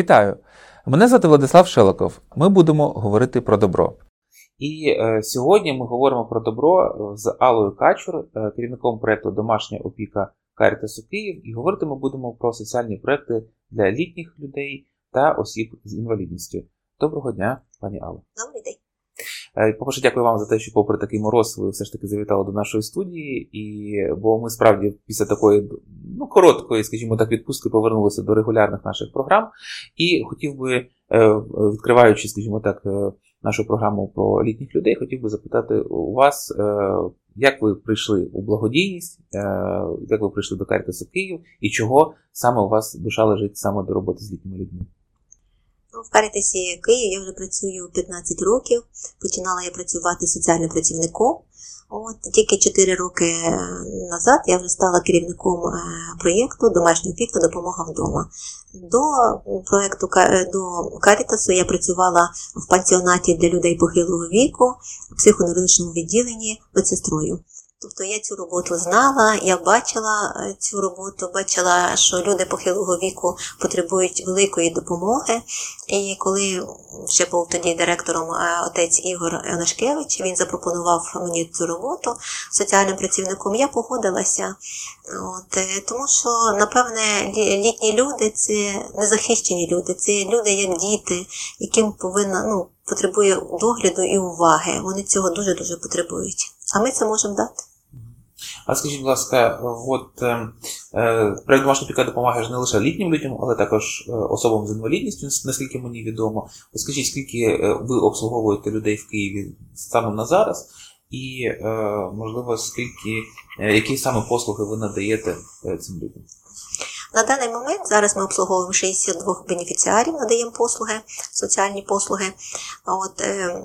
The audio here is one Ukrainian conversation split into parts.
Вітаю! Мене звати Владислав Шелоков. Ми будемо говорити про добро. І е, сьогодні ми говоримо про добро з Алою Качур, е, керівником проєкту Домашня опіка Карітасу Київ. І говорити ми будемо про соціальні проекти для літніх людей та осіб з інвалідністю. Доброго дня, пані Алло. Добрий день. Е, По-перше, дякую вам за те, що, попри такий мороз, ви все ж таки завітали до нашої студії. І бо ми справді після такої ну, короткої, скажімо так, відпустки повернулися до регулярних наших програм. І хотів би, е, відкриваючи, скажімо так, е, нашу програму про літніх людей, хотів би запитати у вас, е, як ви прийшли у благодійність, е, як ви прийшли до Карітасу Київ і чого саме у вас душа лежить саме до роботи з літніми людьми? Ну, в Карітасі Київ я вже працюю 15 років. Починала я працювати соціальним працівником. От тільки 4 роки назад я вже стала керівником е, проєкту домашнього опіка допомога вдома. До проєкту до Карітасу я працювала в пансіонаті для людей похилого віку, в психоневрологічному відділенні медсестрою. Тобто я цю роботу знала, я бачила е, цю роботу, бачила, що люди похилого віку потребують великої допомоги. І коли ще був тоді директором е, отець Ігор Онашкевич, він запропонував мені цю роботу соціальним працівником, я погодилася. От, е, Тому що, напевне, літні люди це незахищені люди, це люди як діти, яким повинна ну, потребує догляду і уваги. Вони цього дуже-дуже потребують. А ми це можемо дати. А скажіть, будь ласка, от е, проєкт домашня опіка допомагає ж не лише літнім людям, але також е, особам з інвалідністю, наскільки мені відомо. От скажіть, скільки е, ви обслуговуєте людей в Києві станом на зараз, і, е, можливо, скільки, е, які саме послуги ви надаєте е, цим людям? На даний момент зараз ми обслуговуємо 62 бенефіціарів, надаємо послуги, соціальні послуги. От, е,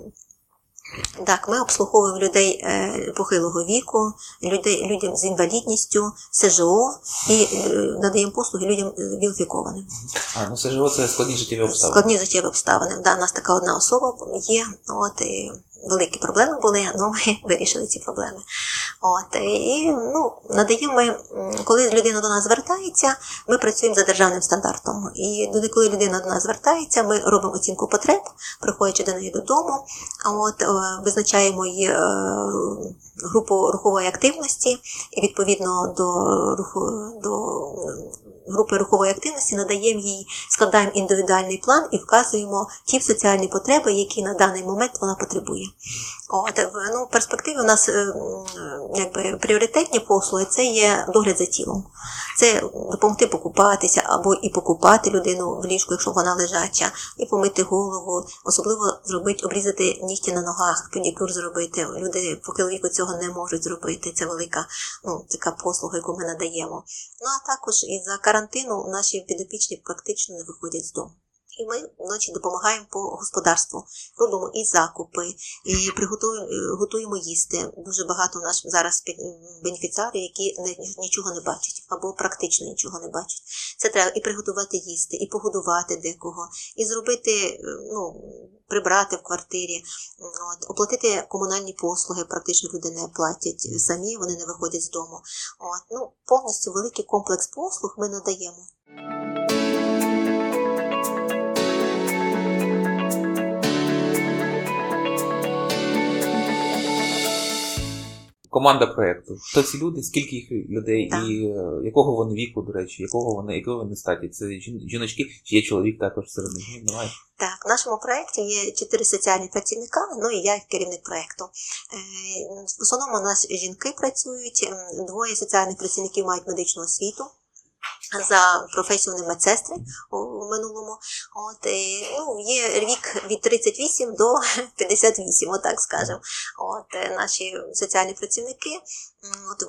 так, ми обслуговуємо людей е, похилого віку, людей, людям з інвалідністю, СЖО і е, надаємо послуги людям вілфікованим. А, ну СЖО це складні життєві обставини. Складні життєві обставини. Да, у нас така одна особа є. От, і великі проблеми були, але ми вирішили ці проблеми. От, І ну, надаємо коли людина до нас звертається, ми працюємо за державним стандартом. І коли людина до нас звертається, ми робимо оцінку потреб, приходячи до неї додому, от, е, визначаємо її е, групу рухової активності, і відповідно до руху до групи рухової активності надаємо їй, складаємо індивідуальний план і вказуємо ті соціальні потреби, які на даний момент вона потребує. От, ну, В перспективі у нас е, якби, пріоритетні послуги це є догляд за тілом. Це допомогти покупатися або і покупати людину в ліжку, якщо вона лежача, і помити голову, особливо зробити, обрізати нігті на ногах, педикюр зробити. Люди поки віку цього не можуть зробити. Це велика ну, така послуга, яку ми надаємо. Ну а також із за карантину наші підопічні практично не виходять з дому. І ми вночі допомагаємо по господарству, робимо і закупи, і приготуємо готуємо їсти. Дуже багато нас зараз бенефіціарів, які нічого не бачать або практично нічого не бачать. Це треба і приготувати їсти, і погодувати декого, і зробити, ну, прибрати в квартирі, от, оплатити комунальні послуги. Практично люди не платять самі, вони не виходять з дому. От, ну, Повністю великий комплекс послуг ми надаємо. Команда проєкту. Хто ці люди, скільки їх людей, так. і е, якого вони віку, до речі, якого вони, якого вони статі? Це жіночки, чи є чоловік також серед них? Немає. Так, в нашому проєкті є чотири соціальні працівника, ну і я як керівник проєкту. Е, в основному у нас жінки працюють, двоє соціальних працівників мають медичну освіту за професію вони медсестри у минулому. От, і, ну, Є вік від 38 до 58, отак скажемо. От, е, Наші соціальні працівники. От,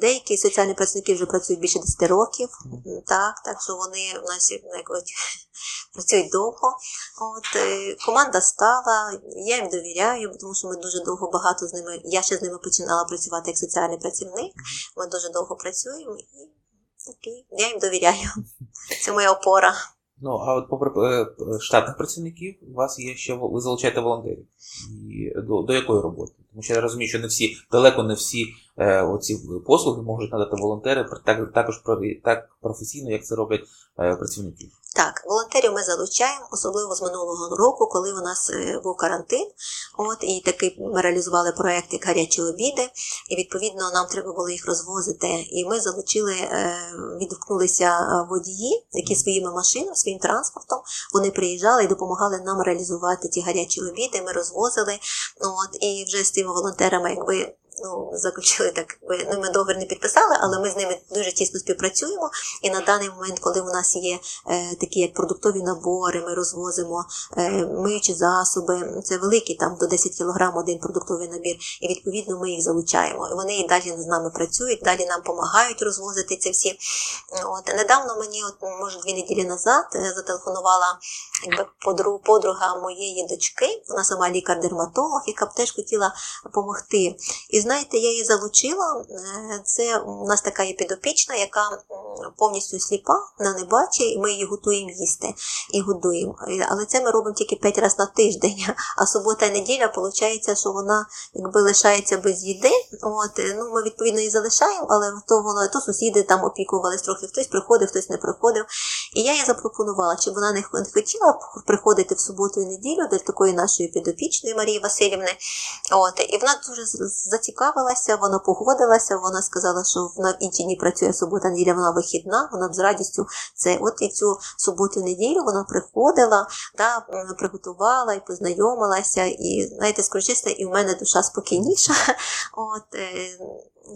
Деякі соціальні працівники вже працюють більше 10 років, так так що вони у нас працюють довго. От, е, Команда стала, я їм довіряю, тому що ми дуже довго багато з ними. Я ще з ними починала працювати як соціальний працівник. Ми дуже довго працюємо. і такий. Я їм довіряю. Це моя опора. Ну, а от попри е, штатних працівників, у вас є ще ви залучаєте волонтерів. І до, до якої роботи? Тому що я розумію, що не всі, далеко не всі е, оці послуги можуть надати волонтери так, також так професійно, як це роблять е, працівники. Так, волонтерів ми залучаємо, особливо з минулого року, коли у нас е, був карантин. От і такий ми реалізували проект як гарячі обіди, і відповідно нам треба було їх розвозити. І ми залучили, е, відгукнулися е, водії, які своїми машинами, своїм транспортом вони приїжджали і допомагали нам реалізувати ті гарячі обіди. Ми розвозили. От і вже з тими волонтерами, якби. Ну, заключили так, ну, ми договір не підписали, але ми з ними дуже тісно співпрацюємо. І на даний момент, коли у нас є е, такі як продуктові набори, ми розвозимо е, миючі засоби, це великі, там до 10 кг один продуктовий набір, і відповідно ми їх залучаємо. І вони і далі з нами працюють, далі нам допомагають розвозити ці всі. От недавно мені, от може дві неділі назад, е, зателефонувала якби подруга моєї дочки, вона сама лікар-дерматолог, яка б теж хотіла допомогти. І знаєте, я її залучила. Е, Це у нас така є підопічна, яка повністю сліпа, вона не бачить, і ми її готуємо їсти і годуємо. Е, Але це ми робимо тільки 5 разів на тиждень. А субота і неділя виходить, що вона якби лишається без їди. От е, ну ми відповідно її залишаємо, але то воно то сусіди там опікувались трохи, хтось приходив, хтось не приходив. І я їй запропонувала, чи вона не хотіла приходити в суботу і неділю до такої нашої підопічної Марії Васильівни. От і вона дуже з- зацікавилася, вона погодилася. Вона сказала, що вона в інші дні працює субота, неділя, вона вихідна. Вона б з радістю це. От і цю суботу, неділю вона приходила, да, м, приготувала і познайомилася. І знаєте, скорочисто, і в мене душа спокійніша. От е,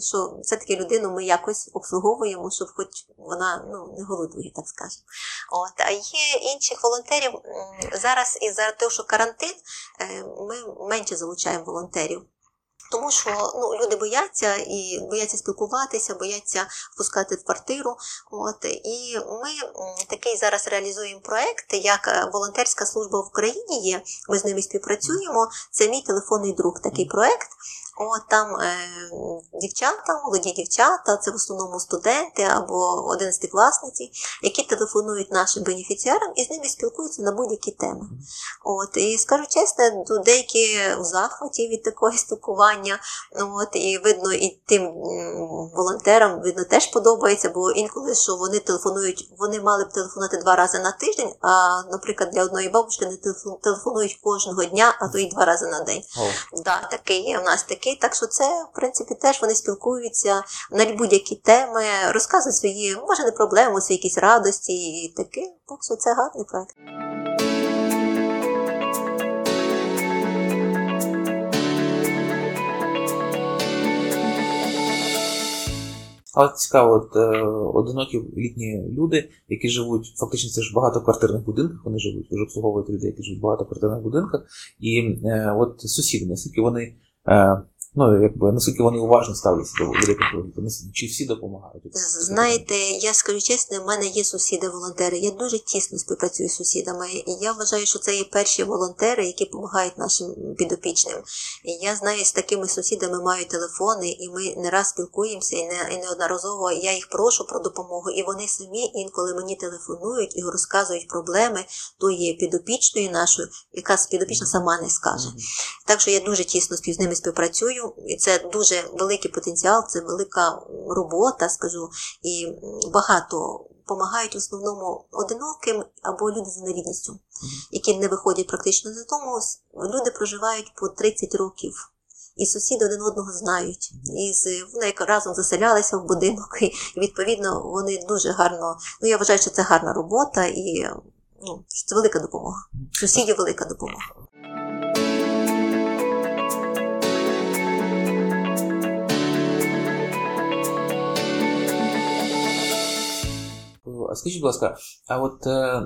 що все-таки людину ми якось обслуговуємо, щоб хоч вона ну не голодує, так скажемо. От а є інших волонтерів зараз із за того, що карантин, е, ми менше залучаємо волонтерів. Тому що ну, люди бояться і бояться спілкуватися, бояться впускати в квартиру. От і ми такий зараз реалізуємо проект, як е, волонтерська служба в Україні є. Ми з ними співпрацюємо. Це мій телефонний друг. Такий проект. От там е, дівчата, молоді дівчата, це в основному студенти або одинадцятикласниці, які телефонують нашим бенефіціарам і з ними спілкуються на будь-які теми. От і скажу чесно, ну, деякі в захваті від такого спілкування. От і видно, і тим волонтерам видно теж подобається, бо інколи що вони телефонують, вони мали б телефонувати два рази на тиждень. А, наприклад, для одної бабушки телефон- телефонують кожного дня, а то й два рази на день. О, Да, такий є у нас такий. Так що це, в принципі, теж вони спілкуються на будь-які теми, розказують свої, може, не проблеми, свої якісь радості і таке. Так що це гарний проект. Але цікаво, от, е, одинокі літні люди, які живуть, фактично це ж багатоквартирних будинках, вони живуть, ви ж обслуговуєте людей, які живуть в багатоквартирних будинках. І е, от сусіди, наскільки вони, е, ну, якби, наскільки вони уважно ставляться до великих проєктів, чи всі допомагають? Знаєте, я скажу чесно, в мене є сусіди-волонтери. Я дуже тісно співпрацюю з сусідами. І я вважаю, що це є перші волонтери, які допомагають нашим підопічним. І я знаю, з такими сусідами маю телефони, і ми не раз спілкуємося, і не і неодноразово я їх прошу про допомогу. І вони самі інколи мені телефонують і розказують проблеми тої підопічної нашої, яка підопічна сама не скаже. Мгм. Так що я дуже тісно з ними співпрацюю, і це дуже великий потенціал, це велика робота, скажу, і багато допомагають в основному одиноким або люди з інвалідністю, які не виходять практично з дому. Люди проживають по 30 років. І сусіди один одного знають. І з- вони як разом заселялися в будинок, і відповідно вони дуже гарно. Ну я вважаю, що це гарна робота і ну, це велика допомога. Сусідів велика допомога. Скажіть, будь ласка, а от е,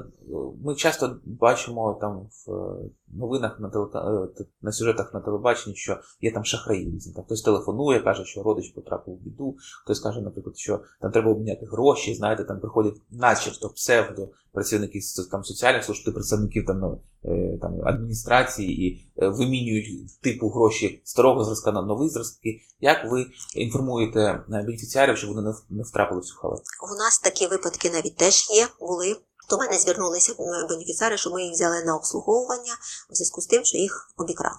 ми часто бачимо там в новинах на телека... е, на сюжетах на телебаченні, що є там шахраї різні. Там хтось телефонує, каже, що родич потрапив в біду, хтось каже, наприклад, що там треба обміняти гроші, знаєте, там приходять начебто псевдо працівники там соціальних служб, ти представників там, е, там адміністрації і е, вимінюють типу гроші старого зразка на нові зразки. Як ви інформуєте бенефіціарів, щоб вони не втрапили в цю халепу? У нас такі випадки навіть теж є, були. До мене звернулися бенефіціари, що ми їх взяли на обслуговування в зв'язку з тим, що їх обікрали.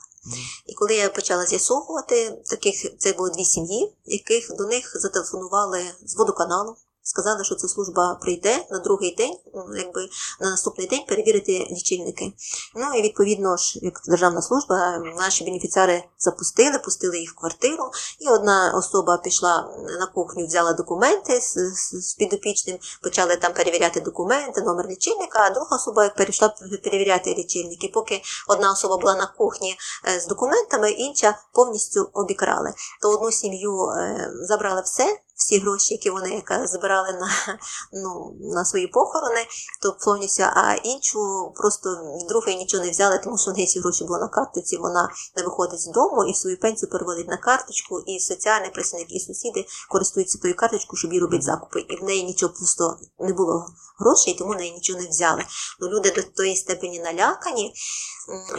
І коли я почала з'ясовувати, таких це було дві сім'ї, яких до них зателефонували з водоканалу сказали, що ця служба прийде на другий день, якби на наступний день перевірити лічильники. Ну і відповідно ж, як державна служба, наші бенефіціари запустили, пустили їх в квартиру, і одна особа пішла на кухню, взяла документи з, з, з підопічним, почали там перевіряти документи, номер лічильника, а друга особа перейшла перевіряти лічильники. Поки одна особа була на кухні е, з документами, інша повністю обікрали. То одну сім'ю е, забрали все всі гроші, які вони яка збирали на ну, на свої похорони, то повністю, а іншу просто від другої нічого не взяли, тому що в неї ці гроші були на карточці, вона не виходить з дому і свою пенсію переводить на карточку, і соціальний працівник, і сусіди користуються тою карточкою, щоб їй робити закупи. І в неї нічого просто не було грошей, тому в неї нічого не взяли. Ну, Люди до тої степені налякані,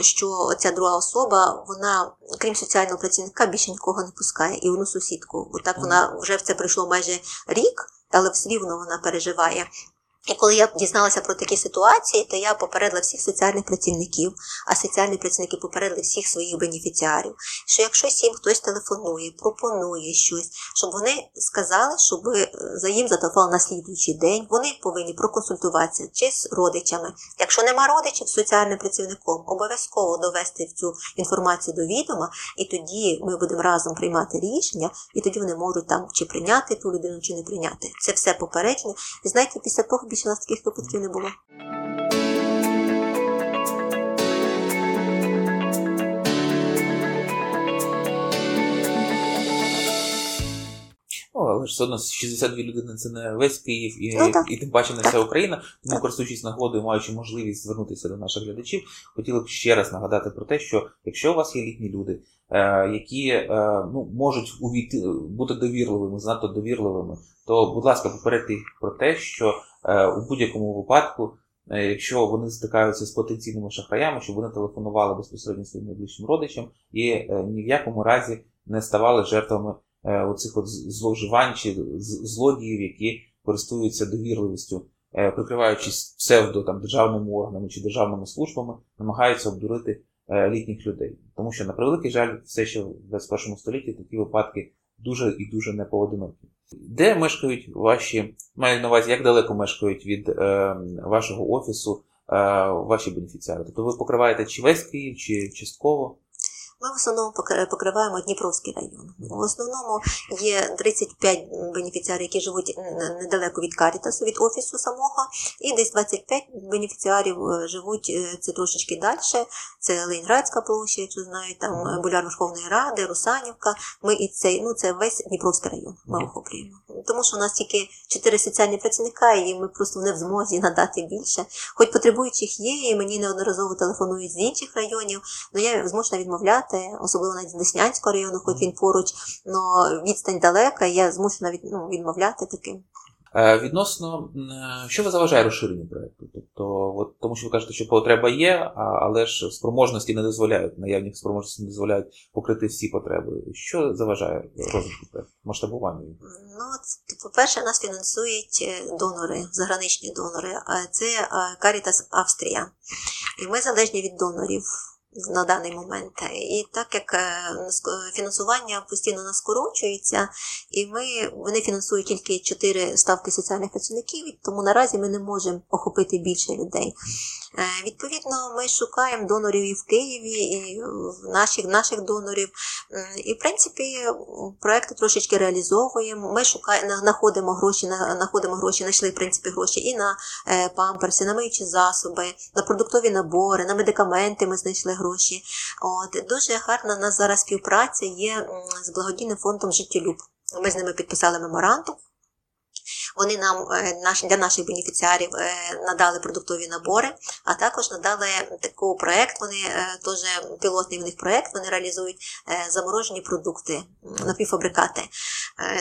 що ця друга особа, вона, крім соціального працівника, більше нікого не пускає, і одну сусідку. Отак вона вже в це пройшло майже рік, але все рівно вона переживає. І коли я дізналася про такі ситуації, то я попередила всіх соціальних працівників, а соціальні працівники попередили всіх своїх бенефіціарів, що якщо їм хтось телефонує, пропонує щось, щоб вони сказали, щоб за їм зателефонували на слідуючий день, вони повинні проконсультуватися чи з родичами. Якщо нема родичів, з соціальним працівником обов'язково довести цю інформацію до відома, і тоді ми будемо разом приймати рішення, і тоді вони можуть там чи прийняти ту людину, чи не прийняти. Це все попередження. І знаєте, після того більше у нас таких випадків не було. Ну, але ж все одно 62 людини це не весь Київ і, Ну, і тим паче не вся Україна. Тому, користуючись нагодою, маючи можливість звернутися до наших глядачів, хотіли б ще раз нагадати про те, що якщо у вас є літні люди, які е, ну, можуть увійти, бути довірливими, занадто довірливими, то, будь ласка, попередьте їх про те, що е, у будь-якому випадку. е, Якщо вони стикаються з потенційними шахраями, щоб вони телефонували безпосередньо своїм найближчим родичам і е, ні в якому разі не ставали жертвами е, оцих от зловживань чи злодіїв, які користуються довірливістю, е, прикриваючись псевдо там державними органами чи державними службами, намагаються обдурити е, літніх людей. Тому що, на превеликий жаль, все ще в 21 столітті такі випадки дуже і дуже непоодинокі. Де мешкають ваші, маю на увазі, як далеко мешкають від е, вашого офісу е, ваші бенефіціари? Тобто ви покриваєте чи весь Київ, чи частково? Ми в основному покри- покриваємо Дніпровський район. В основному є 35 бенефіціарів, які живуть недалеко від Карітасу, від офісу самого, і десь 25 бенефіціарів е, живуть е, це трошечки далі. Це Ленінградська площа, якщо знаєте, там е, Буляр Верховної Ради, Русанівка. Ми і цей, ну це весь Дніпровський район. Ми охоплюємо. Тому що у нас тільки 4 соціальні працівника, і ми просто не в змозі надати більше. Хоч потребуючих є, і мені неодноразово телефонують з інших районів. Ну я змушена відмовляти, особливо навіть з Деснянського району, хоч він поруч, але відстань далека, і я змушена від, ну, відмовляти таким. Е, Відносно, е, що ви заважає розширенню проєкту? Тобто, от, тому що ви кажете, що потреба є, але ж спроможності не дозволяють, наявні спроможності не дозволяють покрити всі потреби. Що заважає розвитку проєкту, масштабуванню? Ну, по-перше, нас фінансують е, донори, заграничні донори. Це Caritas Австрія. І ми залежні від донорів. На даний момент. І так як е, фінансування постійно нас скорочується, і ми, вони фінансують тільки чотири ставки соціальних працівників, тому наразі ми не можемо охопити більше людей. Е, Відповідно, ми шукаємо донорів і в Києві, і наших, наших донорів. І, в принципі, проекти трошечки реалізовуємо. Ми шукаємо, знаходимо гроші, знаходимо гроші, знайшли в принципі гроші і на е, памперси, на миючі засоби, на продуктові набори, на медикаменти ми знайшли гроші. От дуже гарна у нас зараз співпраця є з благодійним фондом Життєлюб. Ми з ними підписали меморандум. Вони нам е, для наших бенефіціарів е, надали продуктові набори, а також надали такий проект. Вони е, теж пілотний в них проект. Вони реалізують заморожені продукти, напівфабрикати.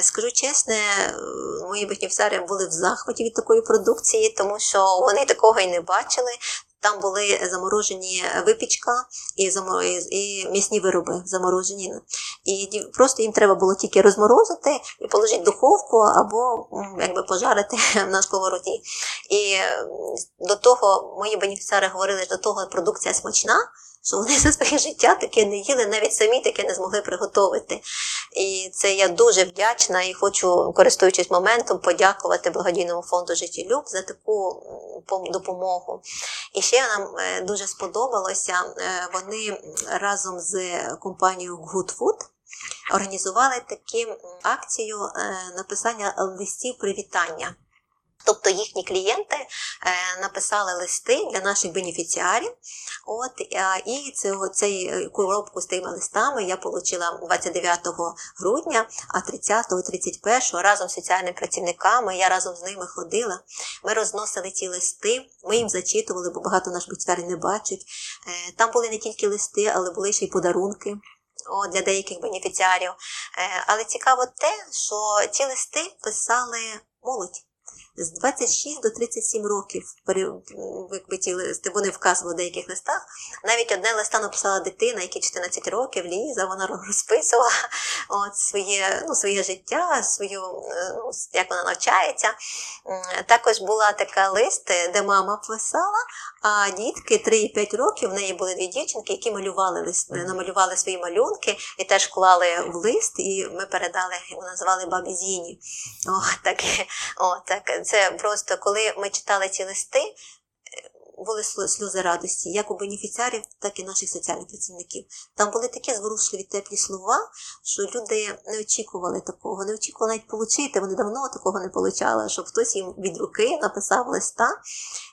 Скажу чесно, мої бенефіціари були в захваті від такої продукції, тому що вони такого і не бачили. Там були заморожені випічка і, і- м'ясні вироби заморожені. І просто їм треба було тільки розморозити і положити в духовку або якби пожарити на сковороді. І е, до того мої бенефіціари говорили, що до того продукція смачна, що вони за своє життя таке не їли, навіть самі таке не змогли приготувати. І це я дуже вдячна і хочу, користуючись моментом, подякувати благодійному фонду Життєлюб за таку допомогу. І ще нам е, дуже сподобалося, е, вони разом з компанією Good Food організували таку акцію е, написання листів привітання. Тобто їхні клієнти е, написали листи для наших бенефіціарів. От, І цю, цей е, коробку з тими листами я отримала 29 грудня, а 30 31 разом з соціальними працівниками, я разом з ними ходила. Ми розносили ті листи, ми їм зачитували, бо багато наших бенефіціарів не бачать. Е, там були не тільки листи, але були ще й подарунки. О, для деяких бенефіціарів. Але цікаво те, що ці листи писали молодь з 26 до 37 років вони вказували в деяких листах. Навіть одне листа написала дитина, якій 14 років, Ліза, вона розписувала от, своє ну, своє життя, свою, е, ну, як вона навчається. Також була така лист, де мама писала, а дітки 3 і 5 років в неї були дві дівчинки, які малювали лист, намалювали свої малюнки і теж вклали в лист, і ми передали, називали бабі Зіні. О, так, о, так, Це просто коли ми читали ці листи, е, були сльози радості, як у бенефіціарів, так і наших соціальних працівників. Там були такі зворушливі теплі слова, що люди не очікували такого, не очікували навіть отримати, вони давно такого не отримали, щоб хтось їм від руки написав листа.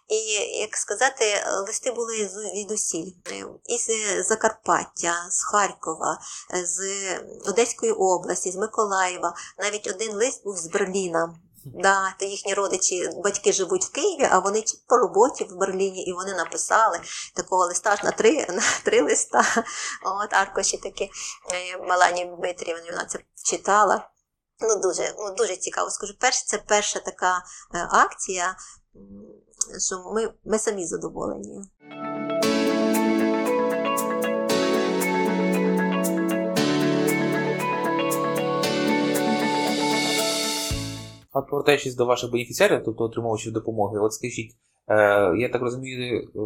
І, як сказати, листи були від усіль. Із Закарпаття, з Харкова, з Одеської області, з Миколаєва. Навіть один лист був з Берліна. Да, то їхні родичі, батьки живуть в Києві, а вони по роботі в Берліні, і вони написали такого листа аж на три на три листа. От аркоші такі е, Малані Дмитрівні, вона це читала. Ну, Дуже ну, дуже цікаво. Скажу, перше, це перша така е, акція, що ми, ми самі задоволені. Повертаючись до ваших бенефіціарів, тобто отримувачів допомоги, от скажіть, е, я так розумію, е,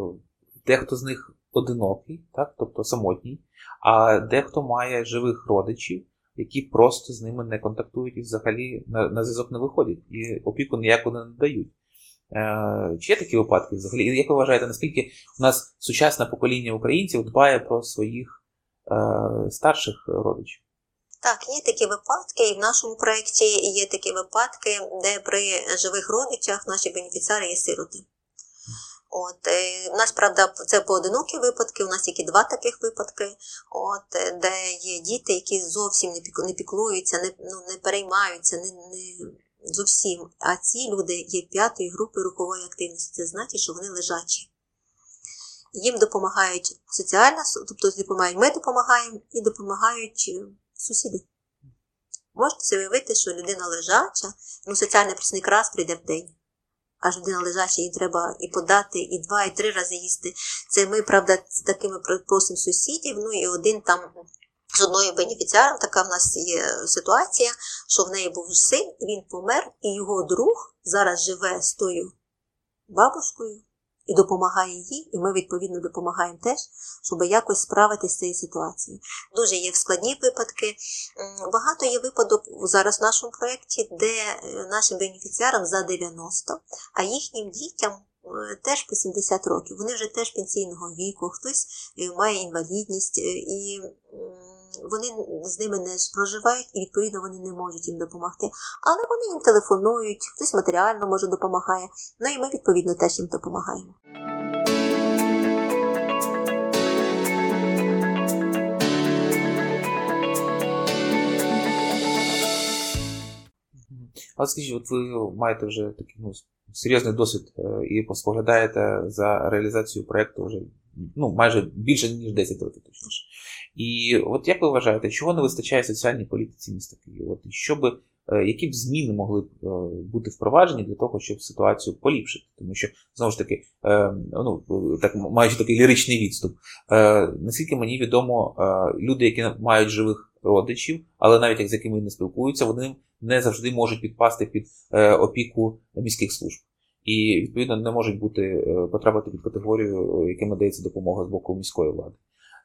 дехто з них одинокий, так, тобто самотній, а дехто має живих родичів, які просто з ними не контактують і взагалі на, на зв'язок не виходять, і опіку ніяку не надають. Е, Чи є такі випадки взагалі? І як ви вважаєте, наскільки у нас сучасне покоління українців дбає про своїх е, старших родичів? Так, є такі випадки, і в нашому проєкті є такі випадки, де при живих родичах наші бенефіціари є сироти. От, е, У нас, правда, це поодинокі випадки, у нас тільки два таких випадки, от, е, де є діти, які зовсім не піклуються, не ну, не переймаються, не, не зовсім. А ці люди є п'ятої групи рухової активності. Це значить, що вони лежачі. Їм допомагають соціальна, тобто допомагають, ми допомагаємо і допомагають сусіди. Можете собі уявити, що людина лежача, ну соціальний працівник раз прийде в день. Аж людина лежача, їй треба і подати, і два, і три рази їсти. Це ми, правда, з такими просимо сусідів, ну і один там з одною бенефіціаром, така в нас є ситуація, що в неї був син, він помер, і його друг зараз живе з тою бабушкою і допомагає їй, і ми відповідно допомагаємо теж, щоб якось справитися з цією ситуацією. Дуже є складні випадки. Багато є випадок зараз в нашому проєкті, де е, нашим бенефіціарам за 90, а їхнім дітям. Е, теж по 70 років, вони вже теж пенсійного віку, хтось е, має інвалідність, і вони з ними не проживають, і відповідно вони не можуть їм допомогти. Але вони їм телефонують, хтось матеріально може допомагає. Ну і ми відповідно теж їм допомагаємо. А скажіть, от ви маєте вже такий ну, серйозний досвід е, і споглядаєте за реалізацію проєкту вже ну, майже більше ніж 10 років точніше. І от як ви вважаєте, чого не вистачає соціальній політиці міста Києва? От, що би, е, які б зміни могли б е, бути впроваджені для того, щоб ситуацію поліпшити? Тому що, знову ж таки, е, ну, так, маючи такий ліричний відступ, наскільки мені відомо, люди, які мають живих родичів, але навіть як з якими не спілкуються, вони не завжди можуть підпасти під опіку міських служб. і відповідно не можуть бути е, потрапити під категорію, е, яким надається допомога з боку міської влади.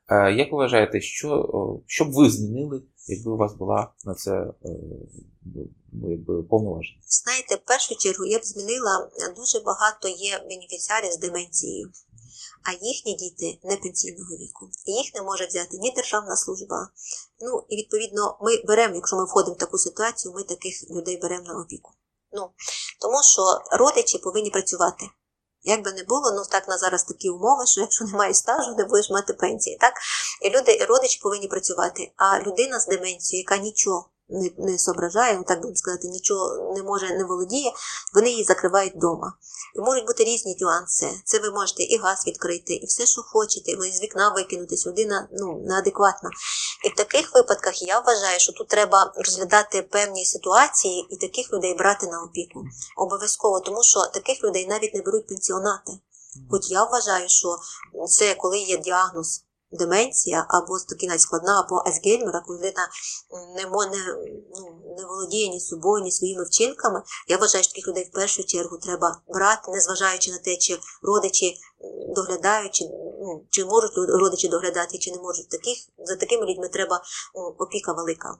Е, Як ви вважаєте, що, що б ви змінили, якби у вас була на це е, ну, якби, повноваження? Знаєте, в першу чергу я б змінила дуже багато є бенефіціарів з деменцією, а їхні діти не пенсійного віку. Їх не може взяти ні державна служба. Ну і відповідно, ми беремо, якщо ми входимо в таку ситуацію, ми таких людей беремо на опіку. Ну тому що родичі повинні працювати. Як би не було, ну так на зараз такі умови, що якщо немає стажу, не будеш мати пенсії. Так і люди, і родичі повинні працювати. А людина з деменцією, яка нічого не, не соображає, так би сказати, нічого не може, не володіє, вони її закривають вдома. І можуть бути різні нюанси. Це ви можете і газ відкрити, і все, що хочете, і з вікна викинутись, людина ну, неадекватна. І в таких випадках я вважаю, що тут треба розглядати певні ситуації і таких людей брати на опіку. Обов'язково, тому що таких людей навіть не беруть пенсіонати. Хоч я вважаю, що це коли є діагноз деменція або навіть складна, або Альцгеймера, коли людина не, не, ну, не володіє ні собою, ні своїми вчинками. Я вважаю, що таких людей в першу чергу треба брати, незважаючи на те, чи родичі доглядають, чи, ну, чи можуть родичі доглядати, чи не можуть. Таких, за такими людьми треба ну, опіка велика.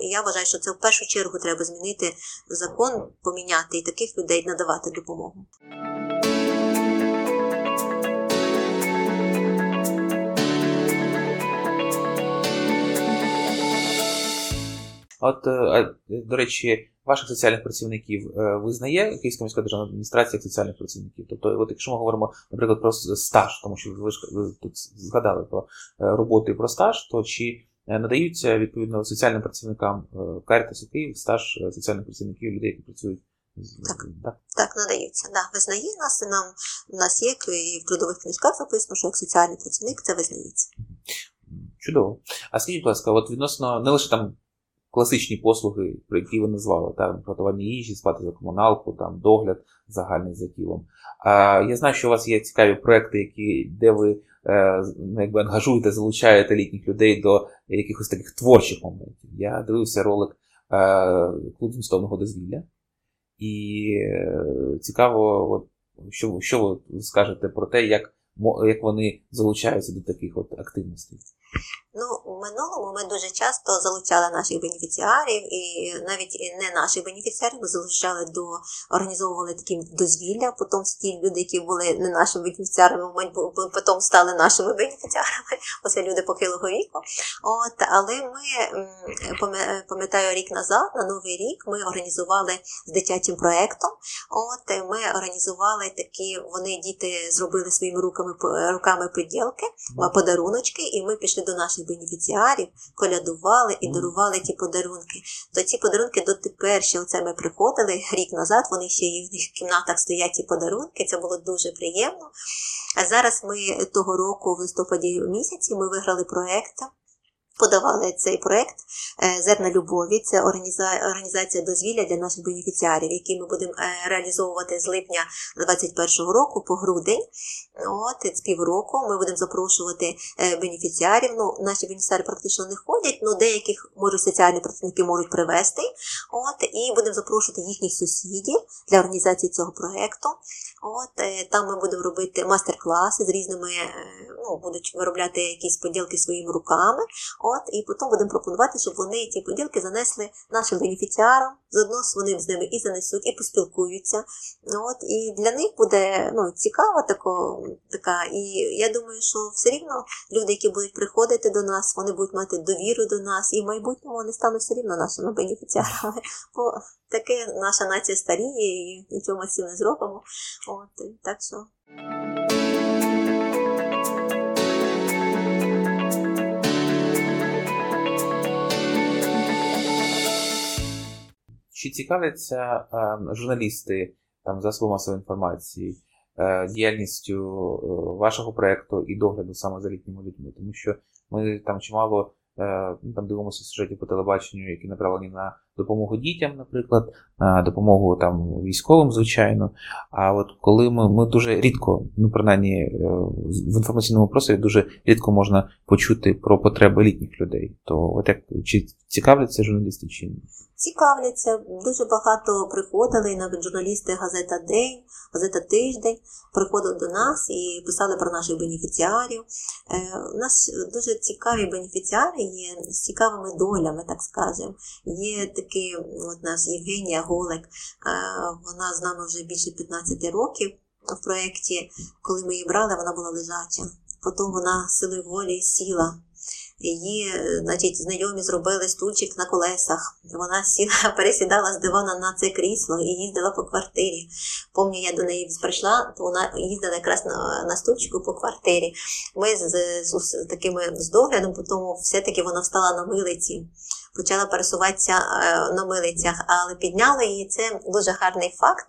Я вважаю, що це в першу чергу треба змінити закон, поміняти і таких людей надавати допомогу. От, е, до речі, ваших соціальних працівників е, визнає Київська міська державна адміністрація як соціальних працівників. Тобто, от якщо ми говоримо, наприклад, про стаж, тому що ви тут згадали про е, роботу і про стаж, то чи надаються відповідно соціальним працівникам Карітасу Київ стаж соціальних працівників людей, які працюють Так. так? Так, надаються. Да, визнає нас, і нам у нас є і в трудових книжках записано, що як соціальний працівник це визнається. Чудово. А скажіть, будь ласка, от відносно не лише там класичні послуги, про які ви назвали, там приготування їжі, сплати за комуналку, там догляд загальний за тілом. А я знаю, що у вас є цікаві проекти, які, де ви е, ну, якби ангажуєте, залучаєте літніх людей до якихось таких творчих моментів. Я дивився ролик е, клуб змістовного дозвілля, і е, цікаво, от, що, що ви скажете про те, як, як вони залучаються до таких от активностей. Ну, в минулому ми дуже часто залучали наших бенефіціарів, і навіть не наших бенефіціарів, ми залучали до організовували такі дозвілля. Потім ті люди, які були не нашими бенефіціарами, потім стали нашими бенефіціарами. Оце люди похилого віку. От, але ми пам'ятаю рік назад, на новий рік, ми організували з дитячим проєктом. От ми організували такі, вони діти зробили своїми руками по- руками поділки, подаруночки, і ми пішли до наших бенефіціарів, колядували і дарували ті подарунки. То ці подарунки дотепер ще оце ми приходили рік назад. Вони ще і в них кімнатах стоять ці подарунки. Це було дуже приємно. А зараз ми того року, в листопаді місяці, ми виграли проект. Подавали цей проект е, Зерна любові. Це організація дозвілля для наших бенефіціарів, який ми будемо е, реалізовувати з липня 2021 року по грудень. От з півроку ми будемо запрошувати е, бенефіціарів. Ну, наші бенефіціари практично не ходять, але деяких може соціальні працівники можуть привезти. От і будемо запрошувати їхніх сусідів для організації цього проекту. От е, там ми будемо робити мастер-класи з різними, е, ну будуть виробляти якісь поділки своїми руками. От і потім будемо пропонувати, щоб вони ці поділки занесли нашим бенефіціарам. Заодно вони з ними і занесуть, і поспілкуються. От і для них буде ну цікаво тако, така. І я думаю, що все рівно люди, які будуть приходити до нас, вони будуть мати довіру до нас, і в майбутньому вони стануть все рівно нашими бенефіціарами. Таке наша нація старіє і нічого ми з не зробимо. От так що. Чи цікавляться е, журналісти там засобами масової інформації е, діяльністю е, вашого проекту і догляду саме за літніми людьми? Тому що ми там чимало е, ну, там дивимося сюжетів по телебаченню, які направлені на допомогу дітям, наприклад, на допомогу там військовим, звичайно. А от коли ми, ми дуже рідко, ну принаймні е, в інформаційному просторі дуже рідко можна почути про потреби літніх людей, то от як чи цікавляться журналісти чи? Цікавляться, дуже багато приходили навіть журналісти газета День, газета Тиждень приходили до нас і писали про наших бенефіціарів. Е, У нас дуже цікаві бенефіціари є з цікавими долями, так скажемо. Є такий от у нас Євгенія Голик, е, вона з нами вже більше 15 років в проєкті. Коли ми її брали, вона була лежача. Потім вона силою волі сіла. Її, значить, знайомі зробили стульчик на колесах. Вона сіла, пересідала з дивана на це крісло і їздила по квартирі. Помню, я до неї прийшла, то вона їздила якраз на, на стульчику по квартирі. Ми з, з, з такими з доглядом, тому все-таки вона встала на милиці. Почала пересуватися е, на милицях, але підняли її. Це дуже гарний факт.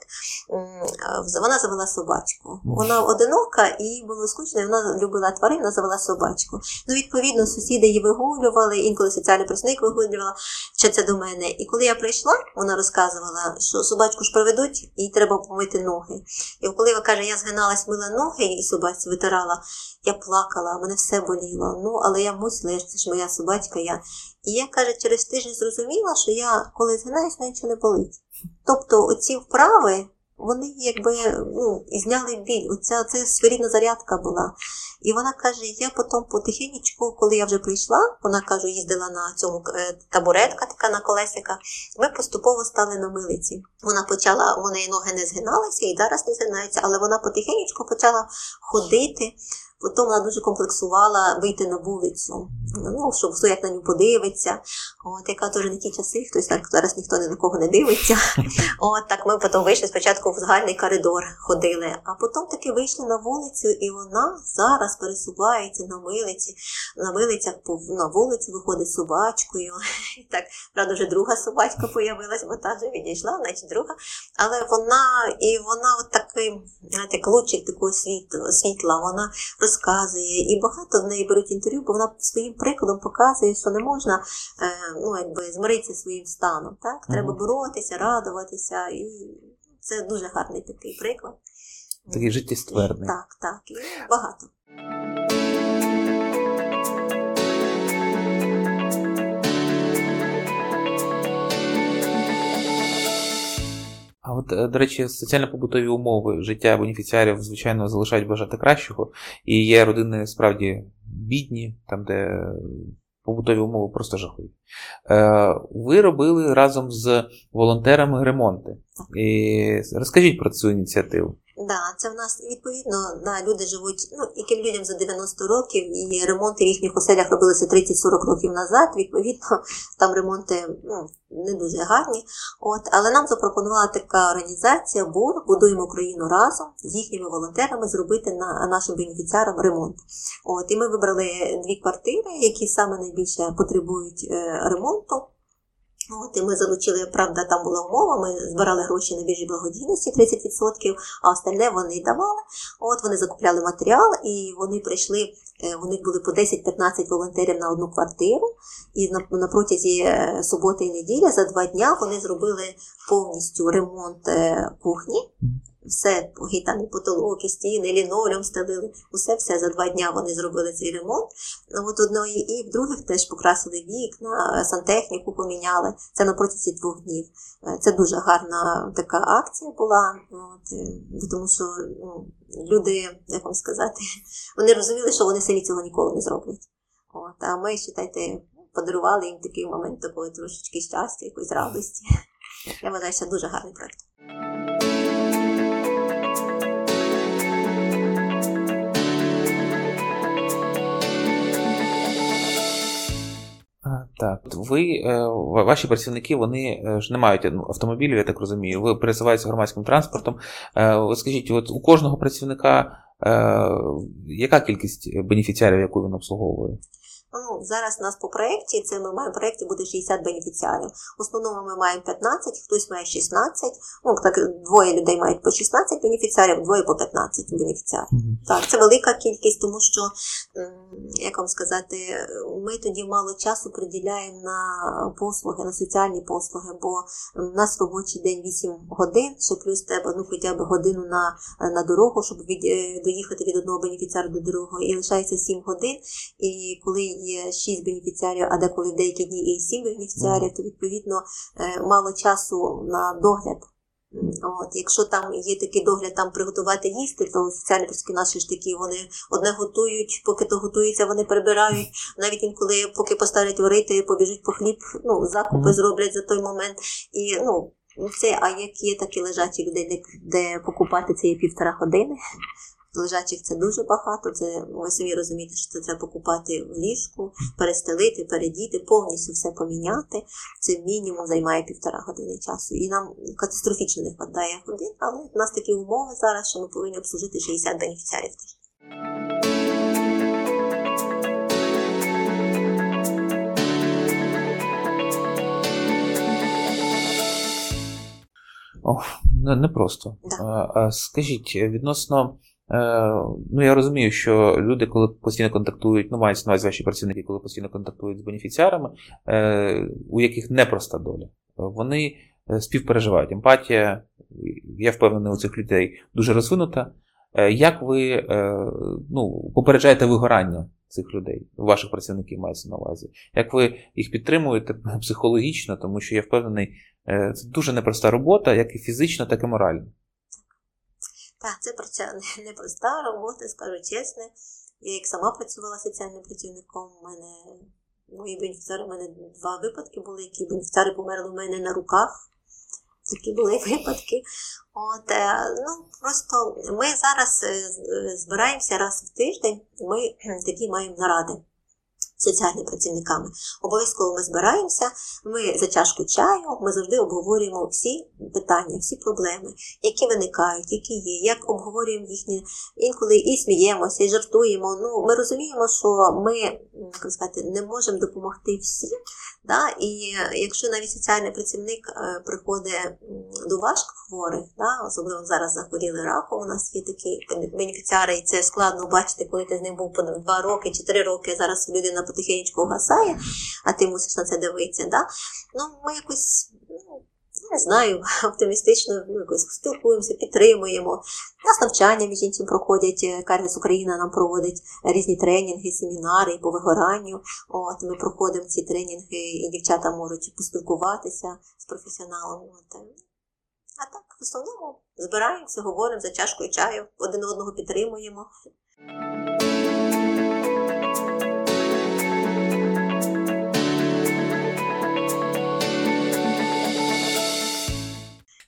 Е, Вона завела собачку. Вона одинока і було скучно, і вона любила тварин, вона завела собачку. Ну, відповідно, сусіди її вигулювали, інколи соціальний працівник вигулювала, що це до мене. І коли я прийшла, вона розказувала, що собачку ж проведуть, їй треба помити ноги. І коли вона каже, я згиналась, мила ноги і собаці витирала, я плакала, мене все боліло. Ну, але я мусила, я ж це ж моя собачка. Я... І я каже, через тиждень зрозуміла, що я коли згинаюсь, мене нічого не болить. Тобто оці вправи, вони якби ну, зняли біль. Оця це своєрідна зарядка була. І вона каже: я потім потихенечку, коли я вже прийшла, вона каже, їздила на цьому е, табуретка така на колесика. Ми поступово стали на милиці. Вона почала, у ноги не згиналися і зараз не згинаються, але вона потихенечку почала ходити. Потім вона дуже комплексувала вийти на вулицю, ну, щоб хто як на нього подивиться. От, яка теж не ті часи, хтось так зараз ніхто ні на кого не дивиться. От так ми потім вийшли спочатку в загальний коридор ходили, а потім таки вийшли на вулицю, і вона зараз пересувається на милиці. На милицях на вулицю виходить собачкою. І так, правда, вже друга собачка появилась, бо та вже відійшла, значить друга. Але вона і вона от такий, знаєте, як лучик такого світла, світла, вона розказує, і багато в неї беруть інтерв'ю, бо вона своїм прикладом показує, що не можна е, ну, якби, змиритися своїм станом. Так? Треба Мгм. боротися, радуватися. І це дуже гарний такий приклад. Такий життєстверний. Так, так. І багато. А от, е, до речі, соціально-побутові умови життя бенефіціарів, звичайно, залишають бажати кращого. І є родини справді бідні, там, де побутові умови просто жахливі. Е, ви робили разом з волонтерами ремонти. І розкажіть про цю ініціативу. Да, це в нас відповідно да, люди живуть, ну яким людям за 90 років, і ремонти в їхніх оселях робилися 30-40 років назад. Відповідно, там ремонти ну, не дуже гарні. От, але нам запропонувала така організація БУР Будуємо Україну разом з їхніми волонтерами зробити на нашим бенефіціарам ремонт. От, і ми вибрали дві квартири, які саме найбільше потребують е, ремонту. От, і ми залучили, правда, там була умова, ми збирали гроші на біржі благодійності 30%, а остальне вони давали. От вони закупляли матеріал, і вони прийшли. е, У них були по 10-15 волонтерів на одну квартиру, і на, на протязі е, суботи і неділі за два дня вони зробили повністю ремонт е, кухні. Все, гітаний потолок, і стіни, лінолеум стелили. Усе все за два дня вони зробили цей ремонт. Ну, От одної і в других теж покрасили вікна, сантехніку поміняли. Це на протязі двох днів. Е, Це дуже гарна така акція була. От, е, тому що ну, люди, як вам сказати, вони розуміли, що вони самі цього ніколи не зроблять. От, а ми, вважайте, подарували їм такий момент такої трошечки щастя, якоїсь радості. Я вважаю, що дуже гарний проект. Ви, е, ваші працівники, вони е, ж не мають ну, автомобілів, я так розумію. Ви пересуваєтеся громадським транспортом. Е, От скажіть, от у кожного працівника яка кількість бенефіціарів, яку він обслуговує? Ну, зараз у нас по проєкті, це ми маємо в проєкті буде 60 бенефіціарів. В основному ми маємо 15, хтось має 16. Ну, так, двоє людей мають по 16 бенефіціарів, двоє по 15 бенефіціарів. Так, це велика кількість, тому що, як вам сказати, ми тоді мало часу приділяємо на послуги, на соціальні послуги, бо в нас робочий день 8 годин, ще плюс тебе ну, хоча б годину на, на дорогу, щоб від, е, доїхати від одного бенефіціару до другого, і лишається 7 годин. І коли є 6 бенефіціарів, а деколи в деякі дні і 7 бенефіціарів, то відповідно е, мало часу на догляд. От, якщо там є такий догляд, там приготувати їсти, то соціальні працівники наші ж такі, вони одне готують, поки то готується, вони прибирають. Навіть інколи, поки поставлять варити, побіжуть по хліб, ну, закупи зроблять за той момент. І ну, це, а як є такі лежачі, де, де, де покупати це є півтора години. Лежачих це дуже багато. Це ви самі розумієте, що це треба покупати в ліжку, перестелити, передіти, повністю все поміняти. Це мінімум займає півтора години часу. І нам катастрофічно не вистачає годин, але в нас такі умови зараз, що ми повинні обслужити 60 бенефіціарів. тиждень. Ох, не, просто. Да. А скажіть, відносно. Е, ну, я розумію, що люди, коли постійно контактують, ну, мають на ваші працівники, коли постійно контактують з бенефіціарами, е, у яких непроста доля, вони е, співпереживають. Емпатія, я впевнений, у цих людей дуже розвинута. Як ви ну, попереджаєте вигорання цих людей, ваших працівників мається на увазі? Як ви їх підтримуєте психологічно, тому що я впевнений, це дуже непроста робота, як і фізично, так і морально. Так, це праця не- непроста робота, скажу чесно. Я як сама працювала соціальним працівником, у мене мої бенефіціари, у мене два випадки були, які бенефіціари померли у мене на руках. Такі були випадки. От, е, ну, просто ми зараз е, е, збираємося раз в тиждень, ми такі маємо наради соціальними працівниками. Обов'язково ми збираємося, ми за чашку чаю, ми завжди обговорюємо всі питання, всі проблеми, які виникають, які є, як обговорюємо їхні інколи і сміємося, і жартуємо. Ну, ми розуміємо, що ми як сказати, не можемо допомогти всім. Да? І якщо навіть соціальний працівник е, приходить до важко хворих, да? особливо зараз захворіли раком, у нас є такі бенефіціари, і це складно бачити, коли ти з ним був по два роки чи три роки, зараз людина потихеньку гасає, а ти мусиш на це дивитися. Да? Ну, ми якось. Ну, не знаю, оптимістично ну, якось спілкуємося, підтримуємо. У нас навчання між іншим проходять. е, Карітас Україна нам проводить різні тренінги, семінари по вигоранню. От ми проходимо ці тренінги, і дівчата можуть поспілкуватися з професіоналом. От. е. А так, в основному збираємося, говоримо за чашкою чаю, один одного підтримуємо.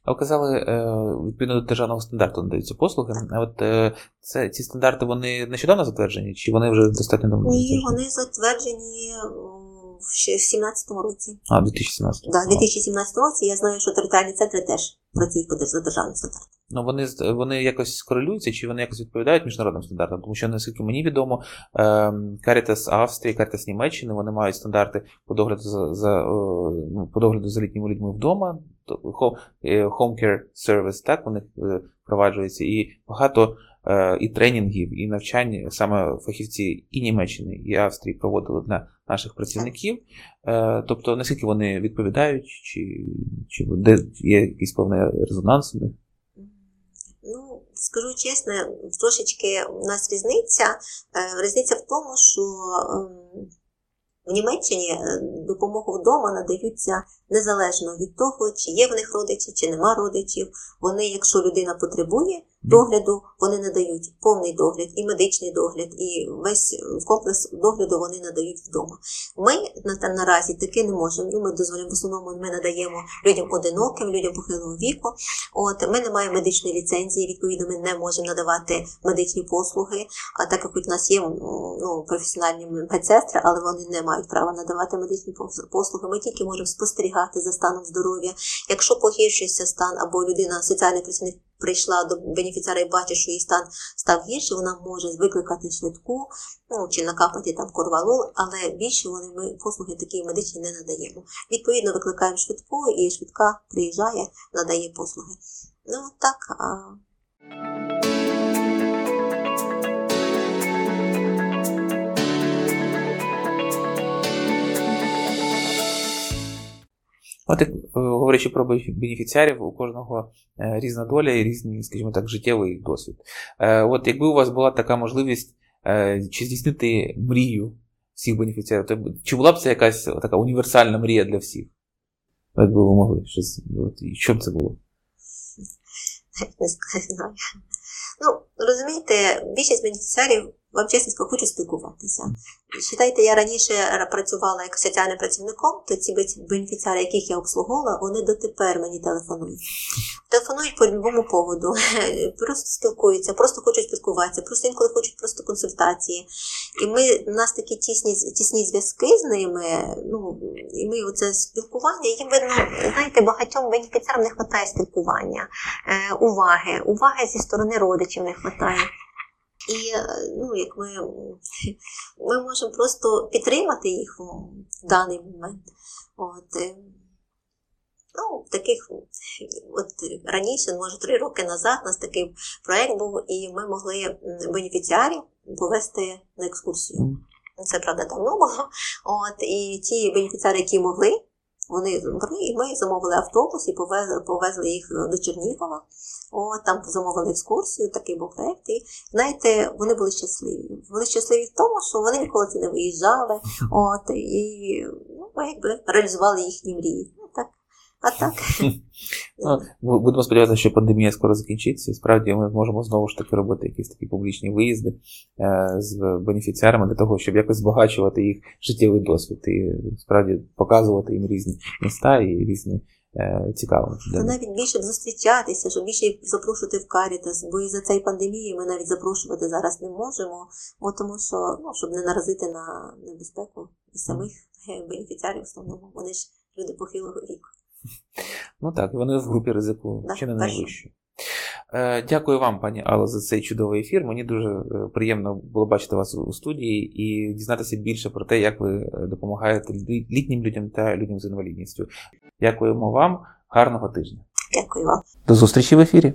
А ви е, відповідно до державного стандарту надаються послуги. А от е, це, ці стандарти вони нещодавно затверджені, чи вони вже достатньо давно? Ні, вони затверджені ще в 17-му році. А, 2017. Да, в 2017 році я знаю, що територіальні центри теж працюють по державним стандартом. Ну, вони, вони якось корелюються, чи вони якось відповідають міжнародним стандартам? Тому що, наскільки мені відомо, ем, Caritas Австрії, Caritas Німеччини, вони мають стандарти по догляду за, за, ну, по догляду за літніми людьми вдома, home, е, care service, так, них е, впроваджується, і багато е, і тренінгів, і навчань саме фахівці і Німеччини, і Австрії проводили для наших працівників. Тобто, наскільки вони відповідають, чи, чи де є якийсь певний резонанс у них? Ну, скажу чесно, трошечки у нас різниця. Різниця в тому, що ем, в Німеччині е, допомогу вдома надаються незалежно від того, чи є в них родичі, чи нема родичів. Вони, якщо людина потребує догляду, вони надають повний догляд, і медичний догляд, і весь комплекс догляду вони надають вдома. Ми на наразі таки не можемо. Ну, ми дозволяємо в основному, ми надаємо людям одиноким, людям похилого віку. От ми не маємо медичної ліцензії, відповідно, ми не можемо надавати медичні послуги. А так як у нас є ну, професіональні медсестри, але вони не мають права надавати медичні послуги. Ми тільки можемо спостерігати за станом здоров'я. Якщо погіршується стан або людина, соціальний працівник прийшла до бенефіціара і бачить, що її стан став гірше, вона може викликати швидку ну, чи накапати там корвалол, але більше вони ми послуги такі медичні не надаємо. Відповідно, викликаємо швидку, і швидка приїжджає, надає послуги. Ну так. А... От як, е, говорячи про бенефіціарів, у кожного е, різна доля і різний, скажімо так, життєвий досвід. Е, От якби у вас була така можливість чи здійснити мрію всіх бенефіціарів, то чи була б це якась така універсальна мрія для всіх? Якби ви могли щось. От, і що б це було? не знаю. Ну, розумієте, більшість бенефіціарів, вам чесно скажу, хочуть спілкуватися. Считайте, я раніше працювала як соціальним працівником, то ці бен- бенефіціари, яких я обслуговувала, вони дотепер мені телефонують. Телефонують по будь-якому поводу, просто спілкуються, просто хочуть спілкуватися, просто інколи хочуть просто консультації. І ми, у нас такі тісні, тісні зв'язки з ними, ну, і ми оце спілкування, їм видно, знаєте, багатьом бенефіціарам не вистачає спілкування е, уваги, уваги зі сторони родичів не вистачає. І е, ну, як ми, ми можемо просто підтримати їх в даний момент. От, е, ну, таких, от раніше, може, три роки назад, у нас такий проєкт був, і ми могли бенефіціарів повести на екскурсію. Це правда давно було. От, і ті бенефіціари, які могли, вони і ми замовили автобус і повезли, повезли їх до Чернігова. О, там замовили екскурсію, такий був проєкт. І знаєте, вони були щасливі. Були щасливі в тому, що вони ніколи це не виїжджали. От, і ну, ми якби реалізували їхні мрії. А так. Ну, Будемо сподіватися, що пандемія скоро закінчиться, і справді ми зможемо знову ж таки робити якісь такі публічні виїзди е, з бенефіціарами для того, щоб якось збагачувати їх життєвий досвід і справді показувати їм різні міста і різні е, цікаві. А навіть більше б зустрічатися, щоб більше їх запрошувати в Карітас, бо і за цієї пандемії ми навіть запрошувати зараз не можемо, бо тому що ну, щоб не наразити на небезпеку і самих е, бенефіціарів в основному. Вони ж люди похилого віку. Ну так, вони в групі ризику Да, чи не найвищі. Е, Дякую вам, пані Алло, за цей чудовий ефір. Мені дуже е, приємно було бачити вас у студії і дізнатися більше про те, як ви е, допомагаєте літнім людям та людям з інвалідністю. Дякуємо вам, гарного тижня. Дякую вам. До зустрічі в ефірі.